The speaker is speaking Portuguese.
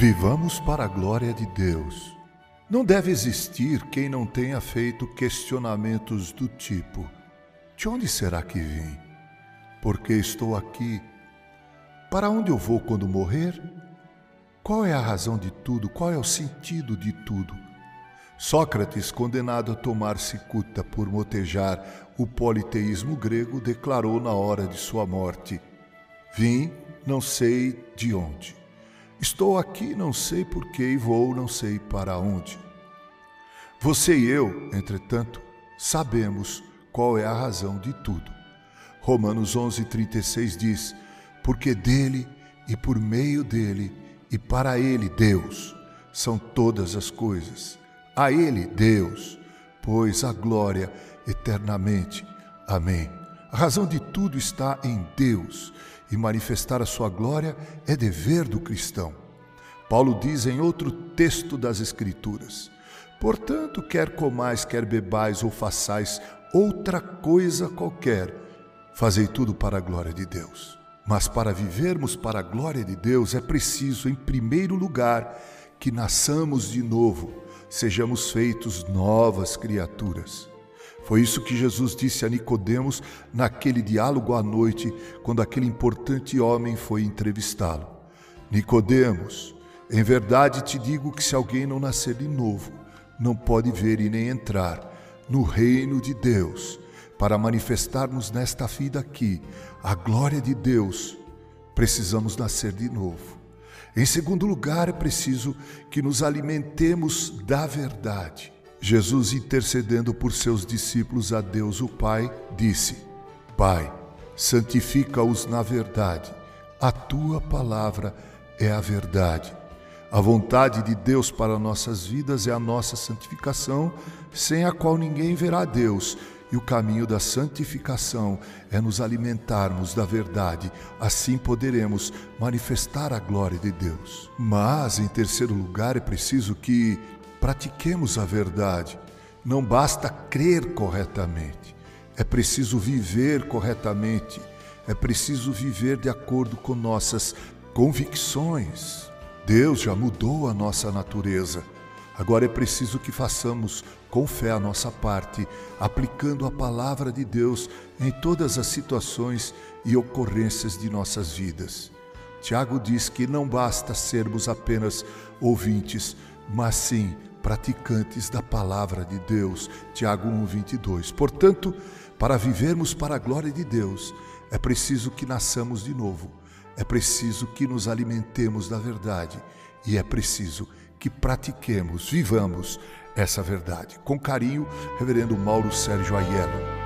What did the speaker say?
Vivamos para a glória de Deus. Não deve existir quem não tenha feito questionamentos do tipo: De onde será que vim? Por que estou aqui? Para onde eu vou quando morrer? Qual é a razão de tudo? Qual é o sentido de tudo? Sócrates, condenado a tomar cicuta por motejar o politeísmo grego, declarou na hora de sua morte: Vim, não sei de onde. Estou aqui, não sei porquê, e vou, não sei para onde. Você e eu, entretanto, sabemos qual é a razão de tudo. Romanos 11:36 diz: Porque dele e por meio dele e para ele Deus são todas as coisas. A ele Deus, pois a glória eternamente. Amém. A razão de tudo está em Deus e manifestar a sua glória é dever do cristão. Paulo diz em outro texto das Escrituras: Portanto, quer comais, quer bebais ou façais outra coisa qualquer, fazei tudo para a glória de Deus. Mas para vivermos para a glória de Deus é preciso, em primeiro lugar, que nasçamos de novo, sejamos feitos novas criaturas. Foi isso que Jesus disse a Nicodemos naquele diálogo à noite, quando aquele importante homem foi entrevistá-lo. Nicodemos, em verdade te digo que se alguém não nascer de novo, não pode ver e nem entrar no reino de Deus. Para manifestarmos nesta vida aqui a glória de Deus, precisamos nascer de novo. Em segundo lugar, é preciso que nos alimentemos da verdade. Jesus, intercedendo por seus discípulos a Deus o Pai, disse: Pai, santifica-os na verdade, a tua palavra é a verdade. A vontade de Deus para nossas vidas é a nossa santificação, sem a qual ninguém verá Deus. E o caminho da santificação é nos alimentarmos da verdade, assim poderemos manifestar a glória de Deus. Mas, em terceiro lugar, é preciso que Pratiquemos a verdade. Não basta crer corretamente, é preciso viver corretamente, é preciso viver de acordo com nossas convicções. Deus já mudou a nossa natureza. Agora é preciso que façamos com fé a nossa parte, aplicando a palavra de Deus em todas as situações e ocorrências de nossas vidas. Tiago diz que não basta sermos apenas ouvintes, mas sim praticantes da palavra de Deus. Tiago 1:22. Portanto, para vivermos para a glória de Deus, é preciso que nasçamos de novo. É preciso que nos alimentemos da verdade e é preciso que pratiquemos, vivamos essa verdade. Com carinho, Reverendo Mauro Sérgio Aiello.